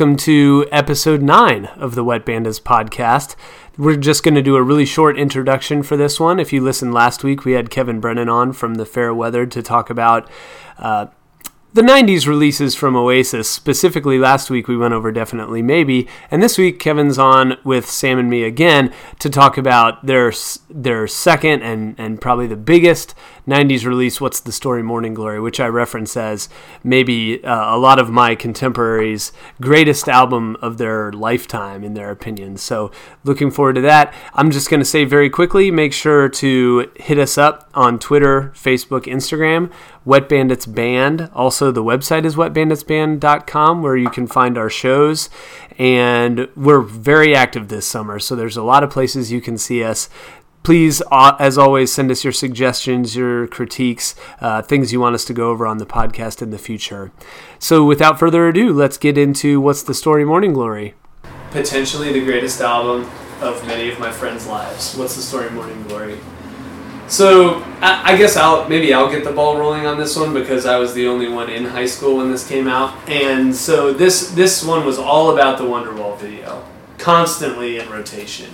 welcome to episode 9 of the Wet Bandits podcast. We're just going to do a really short introduction for this one. If you listened last week, we had Kevin Brennan on from the Fair Weathered to talk about uh, the 90s releases from Oasis. Specifically, last week we went over Definitely Maybe, and this week Kevin's on with Sam and me again to talk about their their second and, and probably the biggest 90s release, What's the Story Morning Glory, which I reference as maybe uh, a lot of my contemporaries' greatest album of their lifetime, in their opinion. So, looking forward to that. I'm just going to say very quickly make sure to hit us up on Twitter, Facebook, Instagram, Wet Bandits Band. Also, the website is wetbanditsband.com where you can find our shows. And we're very active this summer, so there's a lot of places you can see us please, uh, as always, send us your suggestions, your critiques, uh, things you want us to go over on the podcast in the future. So, without further ado, let's get into what's the story, Morning Glory. Potentially the greatest album of many of my friends' lives. What's the story, Morning Glory? So, I, I guess I'll maybe I'll get the ball rolling on this one because I was the only one in high school when this came out, and so this this one was all about the Wonderwall video, constantly in rotation.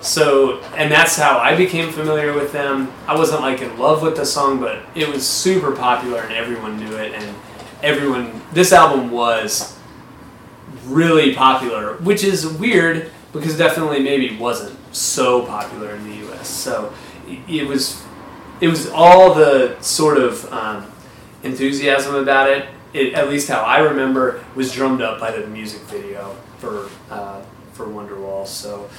So, and that's how I became familiar with them. I wasn't like in love with the song, but it was super popular and everyone knew it. And everyone, this album was really popular, which is weird because definitely maybe wasn't so popular in the US. So, it was, it was all the sort of um, enthusiasm about it, it, at least how I remember, was drummed up by the music video for, uh, for Wonderwall. So,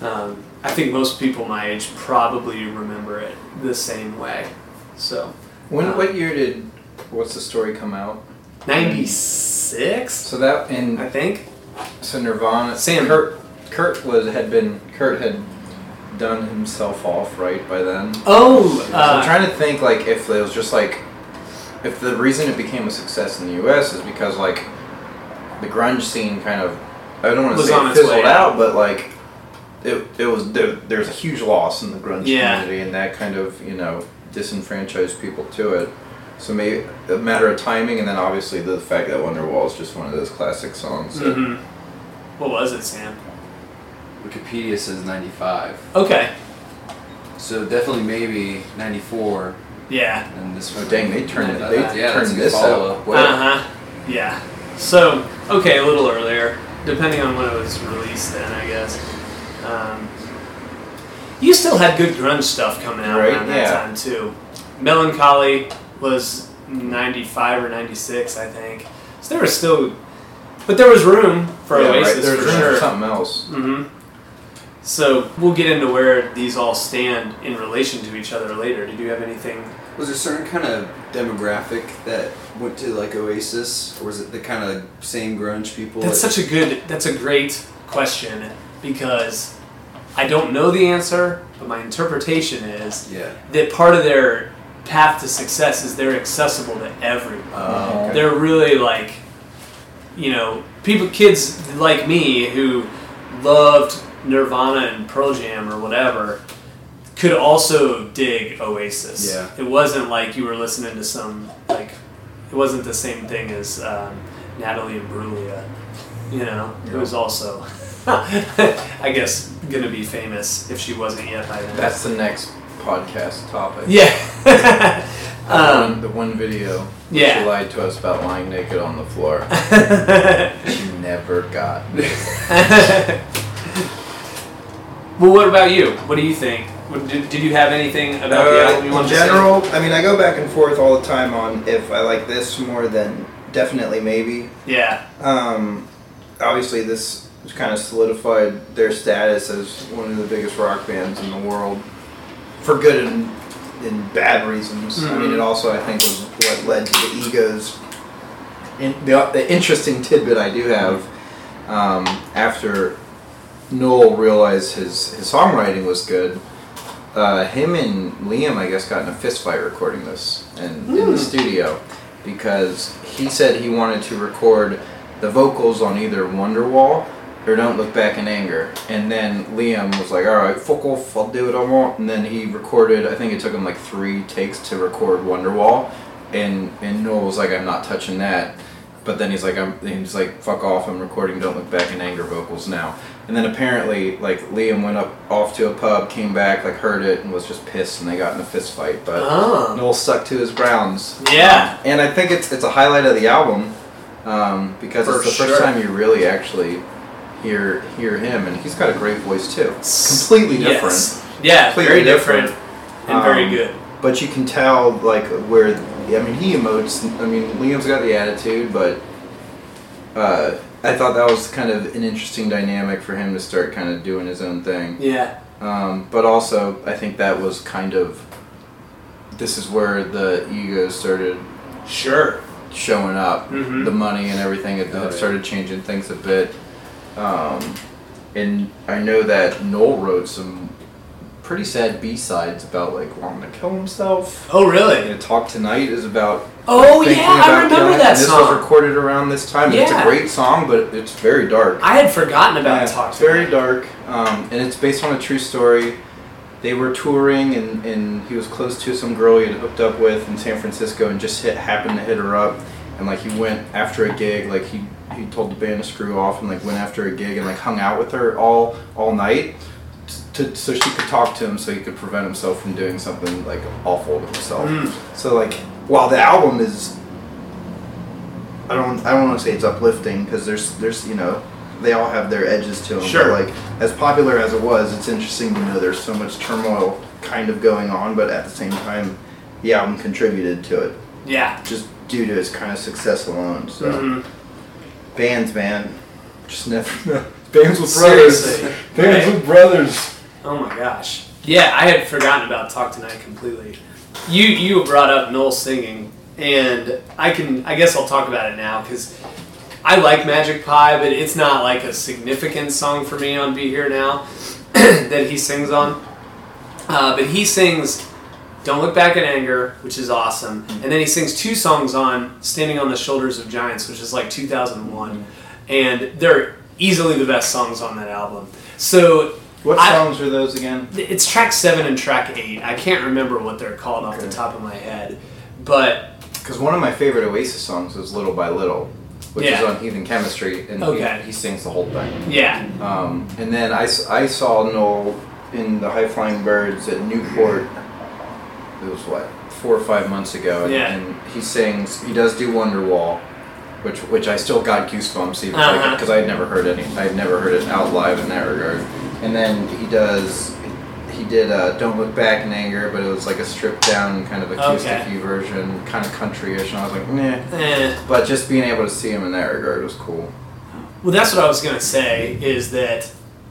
um, I think most people my age probably remember it the same way. So, when um, what year did what's the story come out? Ninety six. So that and I think. So Nirvana. Sam. Kurt. Kurt was had been Kurt had done himself off right by then. Oh. Uh, I'm trying to think like if it was just like if the reason it became a success in the U.S. is because like the grunge scene kind of I don't want to say fizzled out, but like it, it was there, there's a huge loss in the grunge yeah. community and that kind of you know disenfranchised people to it so maybe a matter of timing and then obviously the fact that wonderwall is just one of those classic songs mm-hmm. what was it sam wikipedia says 95 okay so definitely maybe 94 yeah and this oh dang they turned it. they yeah, turned this out uh-huh yeah so okay a little earlier depending on when it was released then i guess um, you still had good grunge stuff coming out right, around that yeah. time too. Mellon Collie was ninety five or ninety six, I think. So there was still, but there was room for yeah, Oasis right. There was room sure. for something else. Mm-hmm. So we'll get into where these all stand in relation to each other later. Did you have anything? Was there a certain kind of demographic that went to like Oasis, or was it the kind of same grunge people? That's such a good. That's a great question because I don't know the answer, but my interpretation is yeah. that part of their path to success is they're accessible to everyone. Oh, okay. They're really like, you know, people, kids like me who loved Nirvana and Pearl Jam or whatever could also dig Oasis. Yeah. It wasn't like you were listening to some like it wasn't the same thing as um, Natalie Imbruglia. You know, yeah. it was also I guess gonna be famous if she wasn't yet by then. That's the next podcast topic. Yeah. um, the one video. Yeah. She lied to us about lying naked on the floor. she never got. Well, what about you? What do you think? Did, did you have anything about uh, the album you to general, I mean, I go back and forth all the time on if I like this more than definitely maybe. Yeah. Um, obviously, this kind of solidified their status as one of the biggest rock bands in the world for good and, and bad reasons. Mm-hmm. I mean, it mm-hmm. also, I think, was what led to the egos. In, the, the interesting tidbit I do have um, after Noel realized his, his songwriting was good, uh, him and Liam, I guess, got in a fist fight recording this in, mm. in the hmm. studio because he said he wanted to record the vocals on either Wonderwall or don't look back in anger. And then Liam was like, all right, fuck off, I'll do what I want. And then he recorded, I think it took him like three takes to record Wonderwall. And, and Noel was like, I'm not touching that. but then he's like, I'm, he's like, fuck off, I'm recording Don't Look Back in Anger vocals now. And then apparently, like, Liam went up off to a pub, came back, like, heard it, and was just pissed, and they got in a fist fight. But Oh. Noel stuck to his grounds. Yeah. Um, and I think it's it's a highlight of the album um, because For it's the sure. first time you really actually hear hear him, and he's got a great voice too. Completely different. Yes. Yeah, Completely very different, different. and very Um, good. But you can tell like where I mean he emotes. I mean Liam's got the attitude, but uh, I thought that was kind of an interesting dynamic for him to start kind of doing his own thing. Yeah. Um, but also I think that was kind of this is where the ego started Sure. showing up. Mhm. The money and everything it, Oh, it yeah. started changing things a bit. Um, and I know that Noel wrote some pretty sad B sides about like wanting to kill himself. Oh, really? And Talk Tonight is about Oh, thinking yeah, I remember killing- that and This song. was recorded around this time. and It's a great song, but it's very dark. I had forgotten about Yeah, Talk it's very Tonight. dark, um, and it's based on a true story. They were touring, and, and he was close to some girl he had hooked up with in San Francisco, and just hit happened to hit her up. And like he went after a gig, like he he told the band to screw off, and like went after a gig, and like hung out with her all all night, to so she could talk to him, so he could prevent himself from doing something like awful to himself. Mm. So like while the album is I don't I don't want to say it's uplifting because there's there's you know they all have their edges to them. Sure. But like as popular as it was, it's interesting to know there's so much turmoil kind of going on, but at the same time, the album contributed to it Yeah. just due to its kind of success alone. So Mhm. bands, man, just never bands with brothers. Seriously. Bands Right? with brothers. Oh my gosh. Yeah, I had forgotten about Talk Tonight completely. You you brought up Noel singing, and I can I guess I'll talk about it now because I like Magic Pie, but it's not like a significant song for me on Be Here Now that he sings on. Uh, but he sings Don't Look Back in Anger, which is awesome. And then he sings two songs on Standing on the Shoulders of Giants, which is like 2001. And they're easily the best songs on that album. So What I- songs are those again? it's track seven and track eight. I can't remember what they're called off the top of my head. But Because one of my favorite Oasis songs is "Little by Little," which Yeah. is on Heathen Chemistry, and Okay. he, he sings the whole thing. yeah, Um, and then I, I saw Noel in the High Flying Birds at Newport. It was what four or five months ago, and, Yeah. and he sings. He does do Wonderwall, which which I still got goosebumps even Uh-huh. because I had never heard any. I had never heard it out live in that regard. And then he does. He did uh, "Don't Look Back in Anger," but it was like a stripped down kind of acoustic Okay. version, kind of country-ish, and I was like, meh. eh. But just being able to see him in that regard was cool. Well, that's what I was gonna say. Is that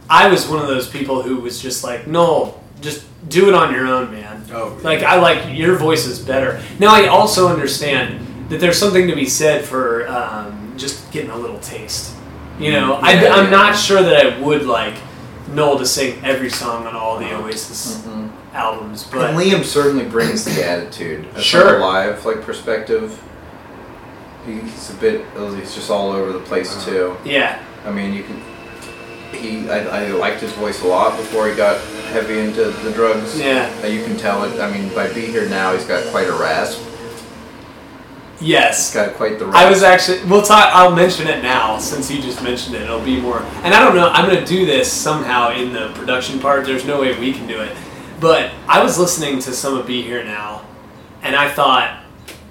I was one of those people who was just like, no, just do it on your own, man. Oh, Like I like your voice is better. Now I also understand that there's something to be said for um, just getting a little taste. You know, I, Yeah, I'm yeah. not sure that I would like Noel to sing every song on all the Oasis albums, but and Liam certainly brings the attitude. As Sure. From a live like perspective, he, he's a bit. He's just all over the place Uh-huh. too. yeah, I mean, you can. He, I, I liked his voice a lot before he got heavy into the drugs. yeah, Uh, you can tell it. I mean, by Be Here Now, he's got quite a rasp. Yes. got quite the. I was actually. We'll talk. I'll mention it now since you just mentioned it. It'll be more. And I don't know. I'm gonna do this somehow in the production part. There's no way we can do it. But I was listening to some of Be Here Now, and I thought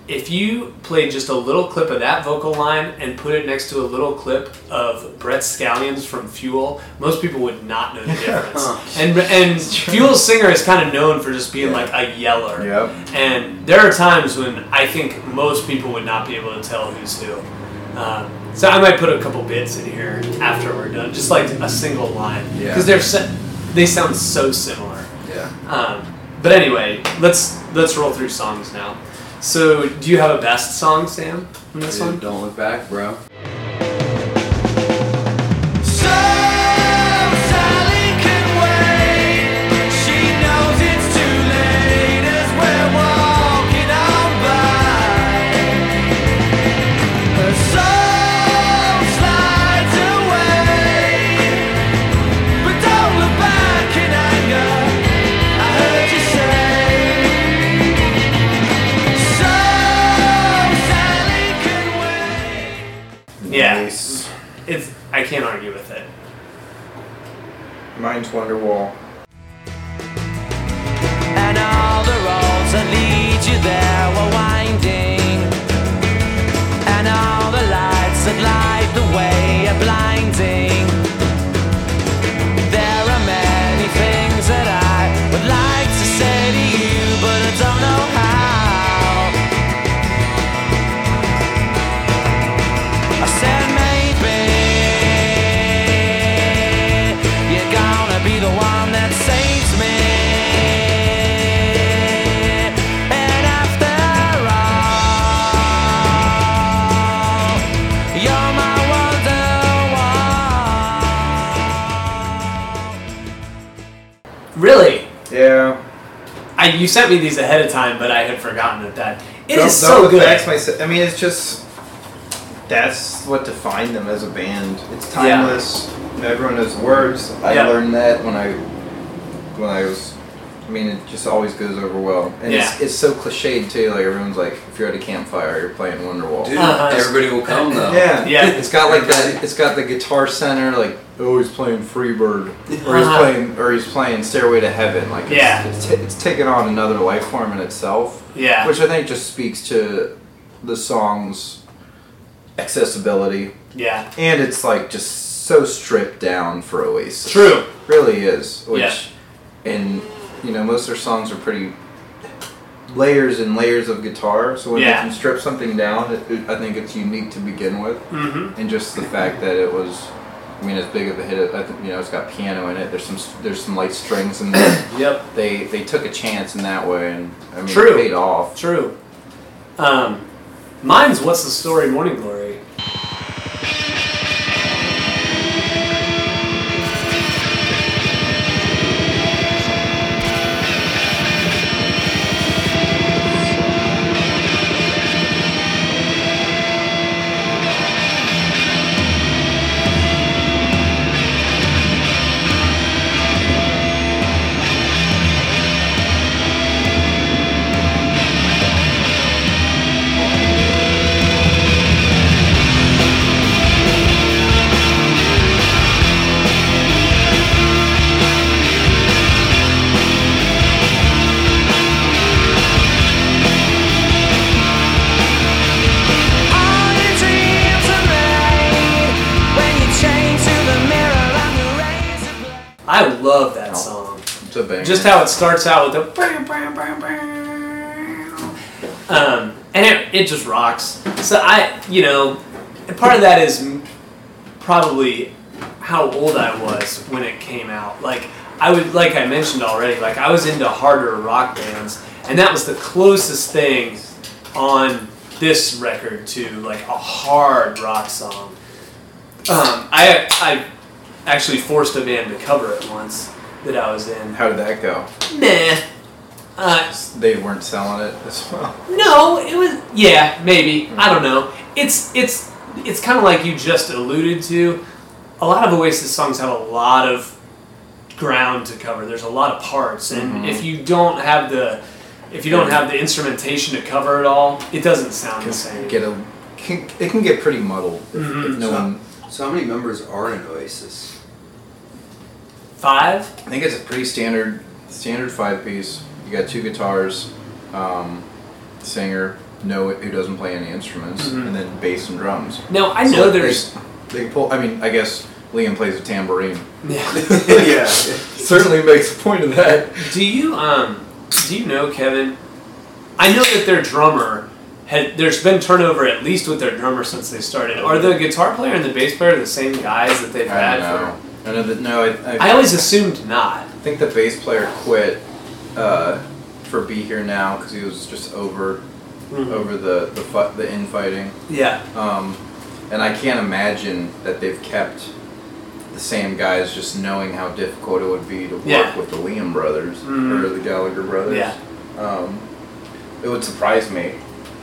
if you played just a little clip of that vocal line and put it next to a little clip of Brett Scallions from Fuel, most people would not know the difference. and and Fuel's singer is kind of known for just being Yeah. like a yeller. Yep. And there are times when I think most people would not be able to tell who's who. Um, so I might put a couple bits in here after we're done, just like a single line, Yeah. because they're they sound so similar. Yeah. Um, but anyway, let's let's roll through songs now. So, do you have a best song, Sam, from this one? don't look back, bro. Yeah. Nice. It's I can't argue with it. Mine's Wonderwall. And all the roads that lead you there I you sent me these ahead of time, but I had forgotten that that it is Don't- so don't good. affect my se- I mean, it's just that's what defined them as a band. It's Yeah. timeless. Everyone knows the words. I Yeah. learned that when I when I was. I mean, it just always goes over well, and it's, Yeah. it's so cliched too. Like everyone's like, if you're at a campfire, you're playing Wonderwall. Dude, Uh-huh. everybody will come though. Yeah, Yeah. It's got like that. It's got the guitar center, like oh, he's playing Freebird, or he's Uh-huh. playing, or he's playing Stairway to Heaven. Like it's, Yeah. it's, t- it's taken on another life form in itself, Yeah, which I think just speaks to the song's accessibility, yeah, and it's like just so stripped down for Oasis. true. really is. Which, Yeah. and you know, most of their songs are pretty layers and layers of guitar. So when Yeah. they can strip something down, it, it, I think it's unique to begin with mm-hmm. and just the fact that it was I mean as big of a hit you know it's got piano in it there's some there's some light strings in there Yep, they they took a chance in that way and I mean True. it paid off true. Um, mine's what's the story, Morning Glory. Just how it starts out with the um, and it, it just rocks. So I, you know, part of that is probably how old I was when it came out. Like I would, like I mentioned already, like I was into harder rock bands, and that was the closest thing on this record to like a hard rock song. Um, I I actually forced a band to cover it once that I was in. how did that go Nah. Uh, they weren't selling it as well no, it was yeah, maybe. I don't know. It's it's it's kind of like you just alluded to. A lot of Oasis songs have a lot of ground to cover. There's a lot of parts, and if you don't have the if you don't have the instrumentation to cover it all, it doesn't sound the same. get a can, it can get pretty muddled if, Mhm. if no So- one So how many members are in Oasis? Five. I think it's a pretty standard standard five piece. You got two guitars, um, singer, no who doesn't play any instruments, Mhm. and then bass and drums. No, I So know they- there's. They can pull. I mean, I guess Liam plays a tambourine. Yeah. yeah. Certainly makes a point of that. Do you um do you know Kevin? I know that their drummer had there's been turnover at least with their drummer since they started. Are the guitar player and the bass player the same guys that they've I had know. I know that. No, I. I, I always assumed not. I think the bass player quit uh, for "Be Here Now" because he was just over over the the fu- the infighting. Yeah. Um, and I can't imagine that they've kept the same guys just knowing how difficult it would be to work Yeah. with the Liam brothers Mhm. or the Gallagher brothers. Yeah. Um, it would surprise me.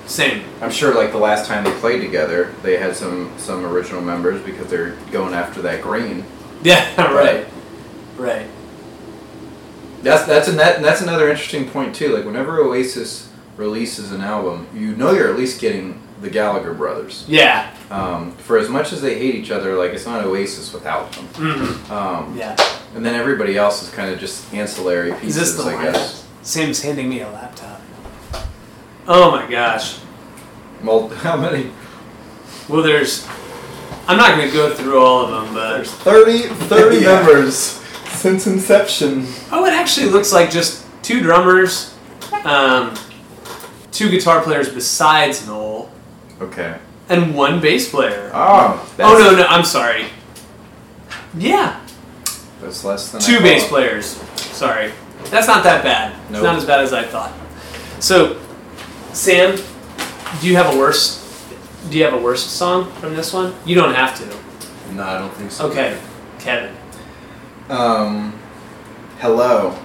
Same. I'm sure like the last time they played together, they had some some original members because they're going after that green. Yeah. Right. Right. That's that's an, that, that's another interesting point too. Like whenever Oasis releases an album, you know you're at least getting the Gallagher brothers. Yeah. Um, for as much as they hate each other, like it's not Oasis without them. Mm-hmm. Um, Yeah. and then everybody else is kind of just ancillary Is pieces, this the I guess. Sam's handing me a laptop. Oh my gosh. Well, how many? Well, there's. I'm not going to go through all of them, but. 30, 30 Yeah. members since inception. Oh, it actually looks like just two drummers, um, two guitar players besides Noel, Okay. and one bass player. Oh. oh, no, no, I'm sorry. Yeah, That's less than I two bass players. Sorry. That's not that bad. It's Nope. not as bad as I thought. So, Sam, do you have a worse? Do you have a worst song from this one? You don't have to. No, I don't think so. Okay, Kevin. Um. Hello.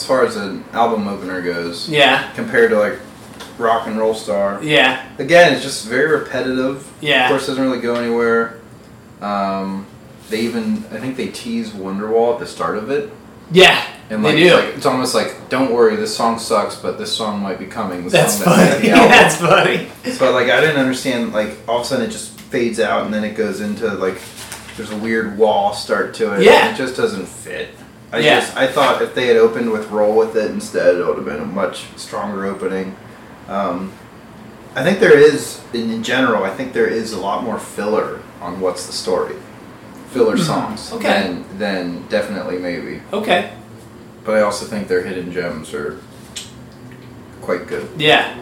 As far as an album opener goes, Yeah, compared to like Rock and Roll Star, yeah, again, it's just very repetitive. Yeah. Of course, it doesn't really go anywhere. Um, they even, I think they tease Wonderwall at the start of it. yeah. And they do. It's, like, it's almost like, don't worry, this song sucks, but this song might be coming. The That's song that- funny. the album. That's funny. So like I didn't understand like all of a sudden it just fades out and then it goes into like there's a weird wall start to it. Yeah. It just doesn't fit. I Yeah. just I thought if they had opened with roll with it instead it would have been a much stronger opening. Um, I think there is in, general I think there is a lot more filler on what's the story. Filler songs. Mm-hmm. Okay. Than, than definitely maybe. Okay. But I also think their hidden gems are quite good. Yeah,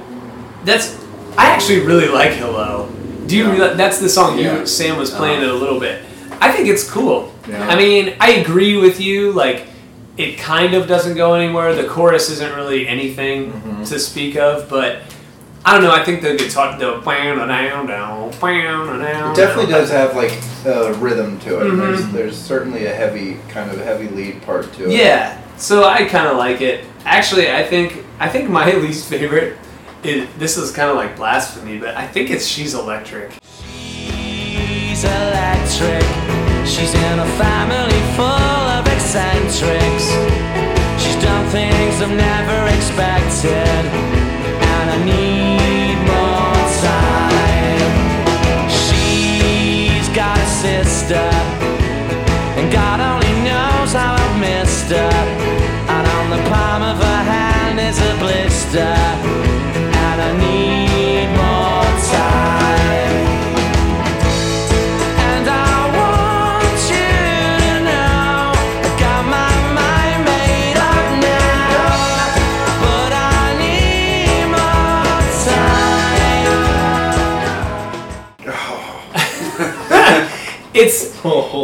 that's. I actually really like Hello. Do you? Yeah. realize that's the song you Sam was playing Uh-huh. it a little bit. I think it's cool. Yeah. I mean, I agree with you. Like, it kind of doesn't go anywhere. The chorus isn't really anything Mhm. to speak of, but I don't know. I think the guitar, the down down down down. It definitely does have like a rhythm to it. Mhm. There's, there's certainly a heavy kind of heavy lead part to it. Yeah, so I kind of like it. Actually, I think I think my least favorite is this is kind of like blasphemy, but I think it's she's electric. She's electric. She's in a family full of eccentrics. She's done things I've never expected, and I need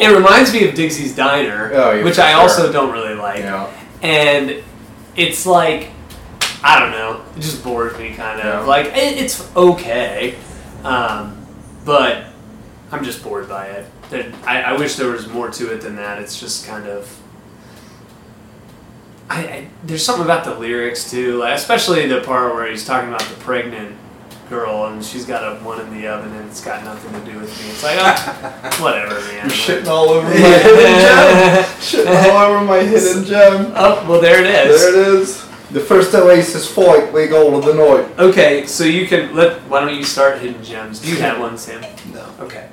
it reminds me of Digsy's Dinner, Oh, yeah, which I sure. also don't really like, Yeah. and it's like I don't know, it just bores me kind of. Yeah. Like it, it's okay, um, but I'm just bored by it. I, I wish there was more to it than that. It's just kind of. I, I there's something about the lyrics too, like especially the part where he's talking about the pregnant girl and she's got a one in the oven and it's got nothing to do with me. It's like ah, whatever, man. You're shitting all over my hidden gem. Shitting all over my hidden gem. Oh well, there it is. There it is. The first Oasis fight, we go of the night. Okay, so you can let. Why don't you start hidden gems? Do you have one, Sam? No. Okay.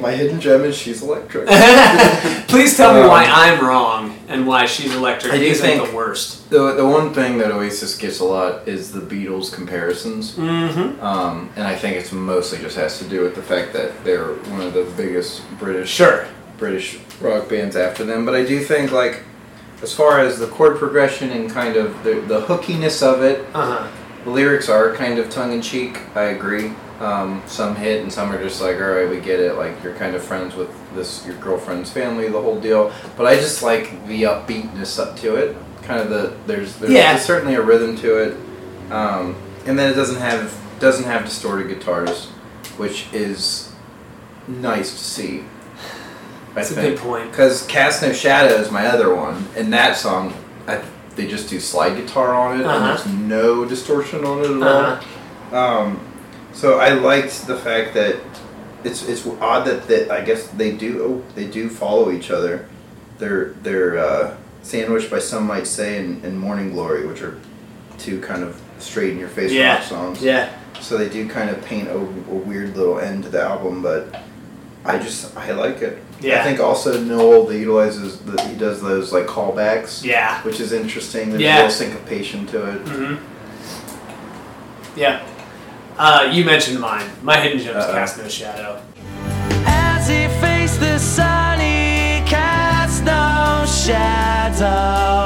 My hidden gem is she's electric. Please tell me Um, why I'm wrong and why she's electric I do isn't think- the worst. The, the one thing that Oasis gets a lot is the Beatles comparisons. Mm-hmm. Um, and I think it's mostly just has to do with the fact that they're one of the biggest British Sure. British rock bands after them. But I do think like as far as the chord progression and kind of the, the hookiness of it, Uh huh. the lyrics are kind of tongue in cheek. I agree. Um, some hit and some are just like, all right, we get it. Like you're kind of friends with this your girlfriend's family, the whole deal. But I just like the upbeatness up to it. Kind of the there's there's, Yeah. there's certainly a rhythm to it, um, and then it doesn't have doesn't have distorted guitars, which is nice to see. I That's a good point. Because Cast No Shadow is my other one, and that song, I, they just do slide guitar on it, Uh-huh. and there's no distortion on it at Uh-huh. all. Um, so I liked the fact that it's it's odd that, that I guess they do they do follow each other. They're they're uh, sandwiched by some might say and, and Morning Glory, which are two kind of straight in your face Yeah. rock songs. Yeah. So they do kind of paint a, a weird little end to the album, but I just I like it. Yeah. I think also Noel that utilizes that he does those like callbacks. Yeah. Which is interesting. There's Yeah. a little syncopation to it. Mm-hmm. Yeah. Uh, you mentioned mine. My hidden gems Uh-oh. cast no shadow. As he faced the sun, he cast no shadow.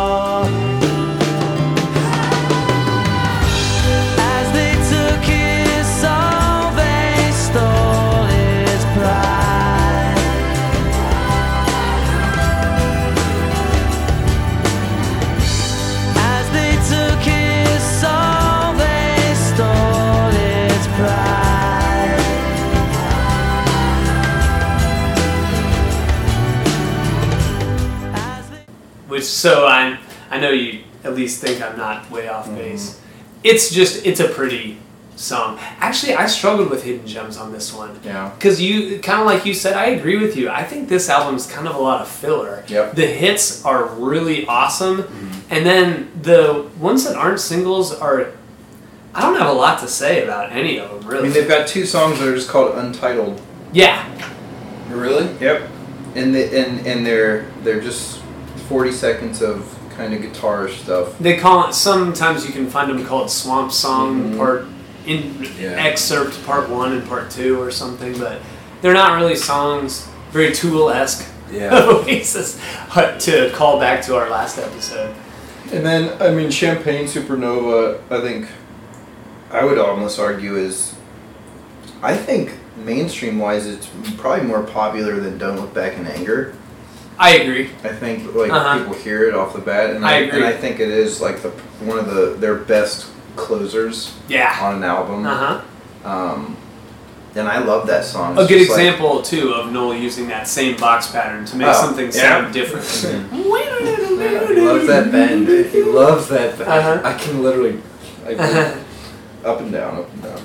So I I know you at least think I'm not way off Mm-hmm. base. It's just it's a pretty song. Actually, I struggled with hidden gems on this one. Yeah. Because you kind of like you said, I agree with you. I think this album's kind of a lot of filler. Yep. The hits are really awesome, Mm-hmm. and then the ones that aren't singles are. I don't have a lot to say about any of them really. I mean, they've got two songs that are just called Untitled. yeah, Really? Yep. And the, and and they're they're just forty seconds of kind of guitar stuff. they call it. Sometimes you can find them called Swamp Song Mhm. Part in Yeah. excerpt Part One and Part Two or something, but they're not really songs. Very Tool esque. Yeah. Oasis to call back to our last episode. And then I mean, Champagne Supernova. I think I would almost argue is. I think mainstream wise, it's probably more popular than Don't Look Back in Anger. I agree. I think like Uh-huh. people hear it off the bat, and I I, agree. and I think it is like the one of the their best closers Yeah. on an album. Uh huh. Um, and I love that song. A good just like- example too of Noel using that same box pattern to make Oh, something yeah. sound different. Yeah, he loves that bend. He loves that bend. Uh-huh. I can literally. I go up and down, up and down.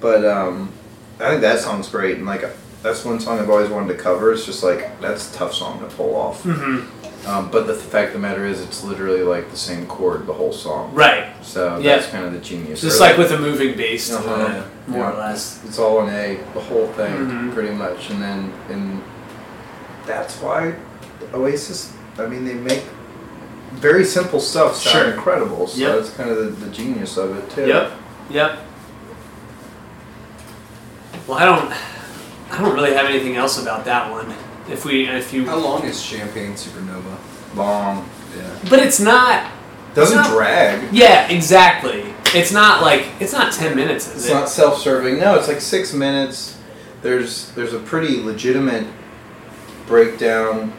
But um, I think that song's great, and like that's one song I've always wanted to cover. It's just like that's a tough song to pull off. hmm Um, but the fact of the matter is, it's literally like the same chord the whole song. Right. So Yeah. that's kind of the genius. Just Or like with a moving bass, Uh-huh. it, more or less. It's, it's all an A, the whole thing, Mhm. pretty much. And then, and that's why Oasis, I mean, they make very simple stuff sound Sure. incredible. So Yep. that's kind of the, the genius of it, too. Yep. Yep. Well, I don't. I don't really have anything else about that one. If we, if you, How long is Champagne Supernova? Long. Yeah. but it's not. Doesn't It's not- drag. Yeah, exactly. It's not like it's not ten minutes, is It's it? not self-serving. No, it's like six minutes. There's there's a pretty legitimate breakdown.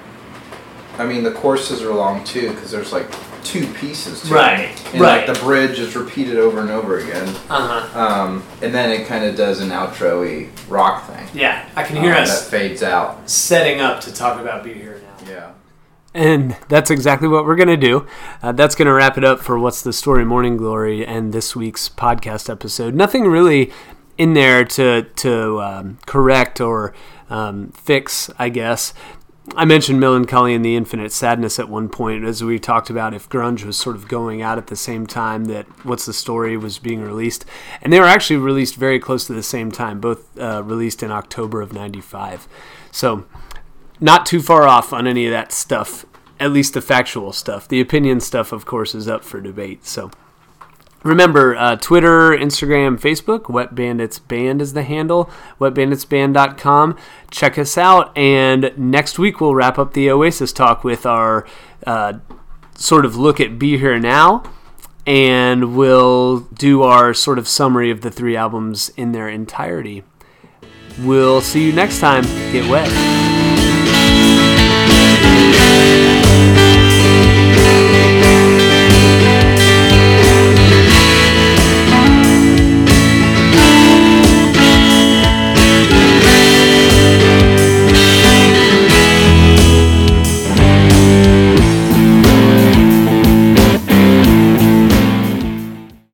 I mean, the courses are long too because there's like two pieces. To Right, It. And right. like the bridge is repeated over and over again. Uh huh. Um, and then it kind of does an outro-y rock thing. Yeah, I can hear Um, us That fades out. setting up to talk about Be Here Now. Yeah. And that's exactly what we're going to do. Uh, that's going to wrap it up for What's the Story Morning Glory and this week's podcast episode. Nothing really in there to, to um, correct or um, fix, I guess. I mentioned Mellon Collie and the Infinite Sadness at one point as we talked about if grunge was sort of going out at the same time that What's the Story was being released. And they were actually released very close to the same time, both uh, released in October of 95. So not too far off on any of that stuff, at least the factual stuff. The opinion stuff, of course, is up for debate. So remember uh, Twitter, Instagram, Facebook, Wet Bandits Band is the handle, wetbanditsband.com. Check us out. And next week, we'll wrap up the Oasis talk with our uh, sort of look at Be Here Now. And we'll do our sort of summary of the three albums in their entirety. We'll see you next time. Get wet.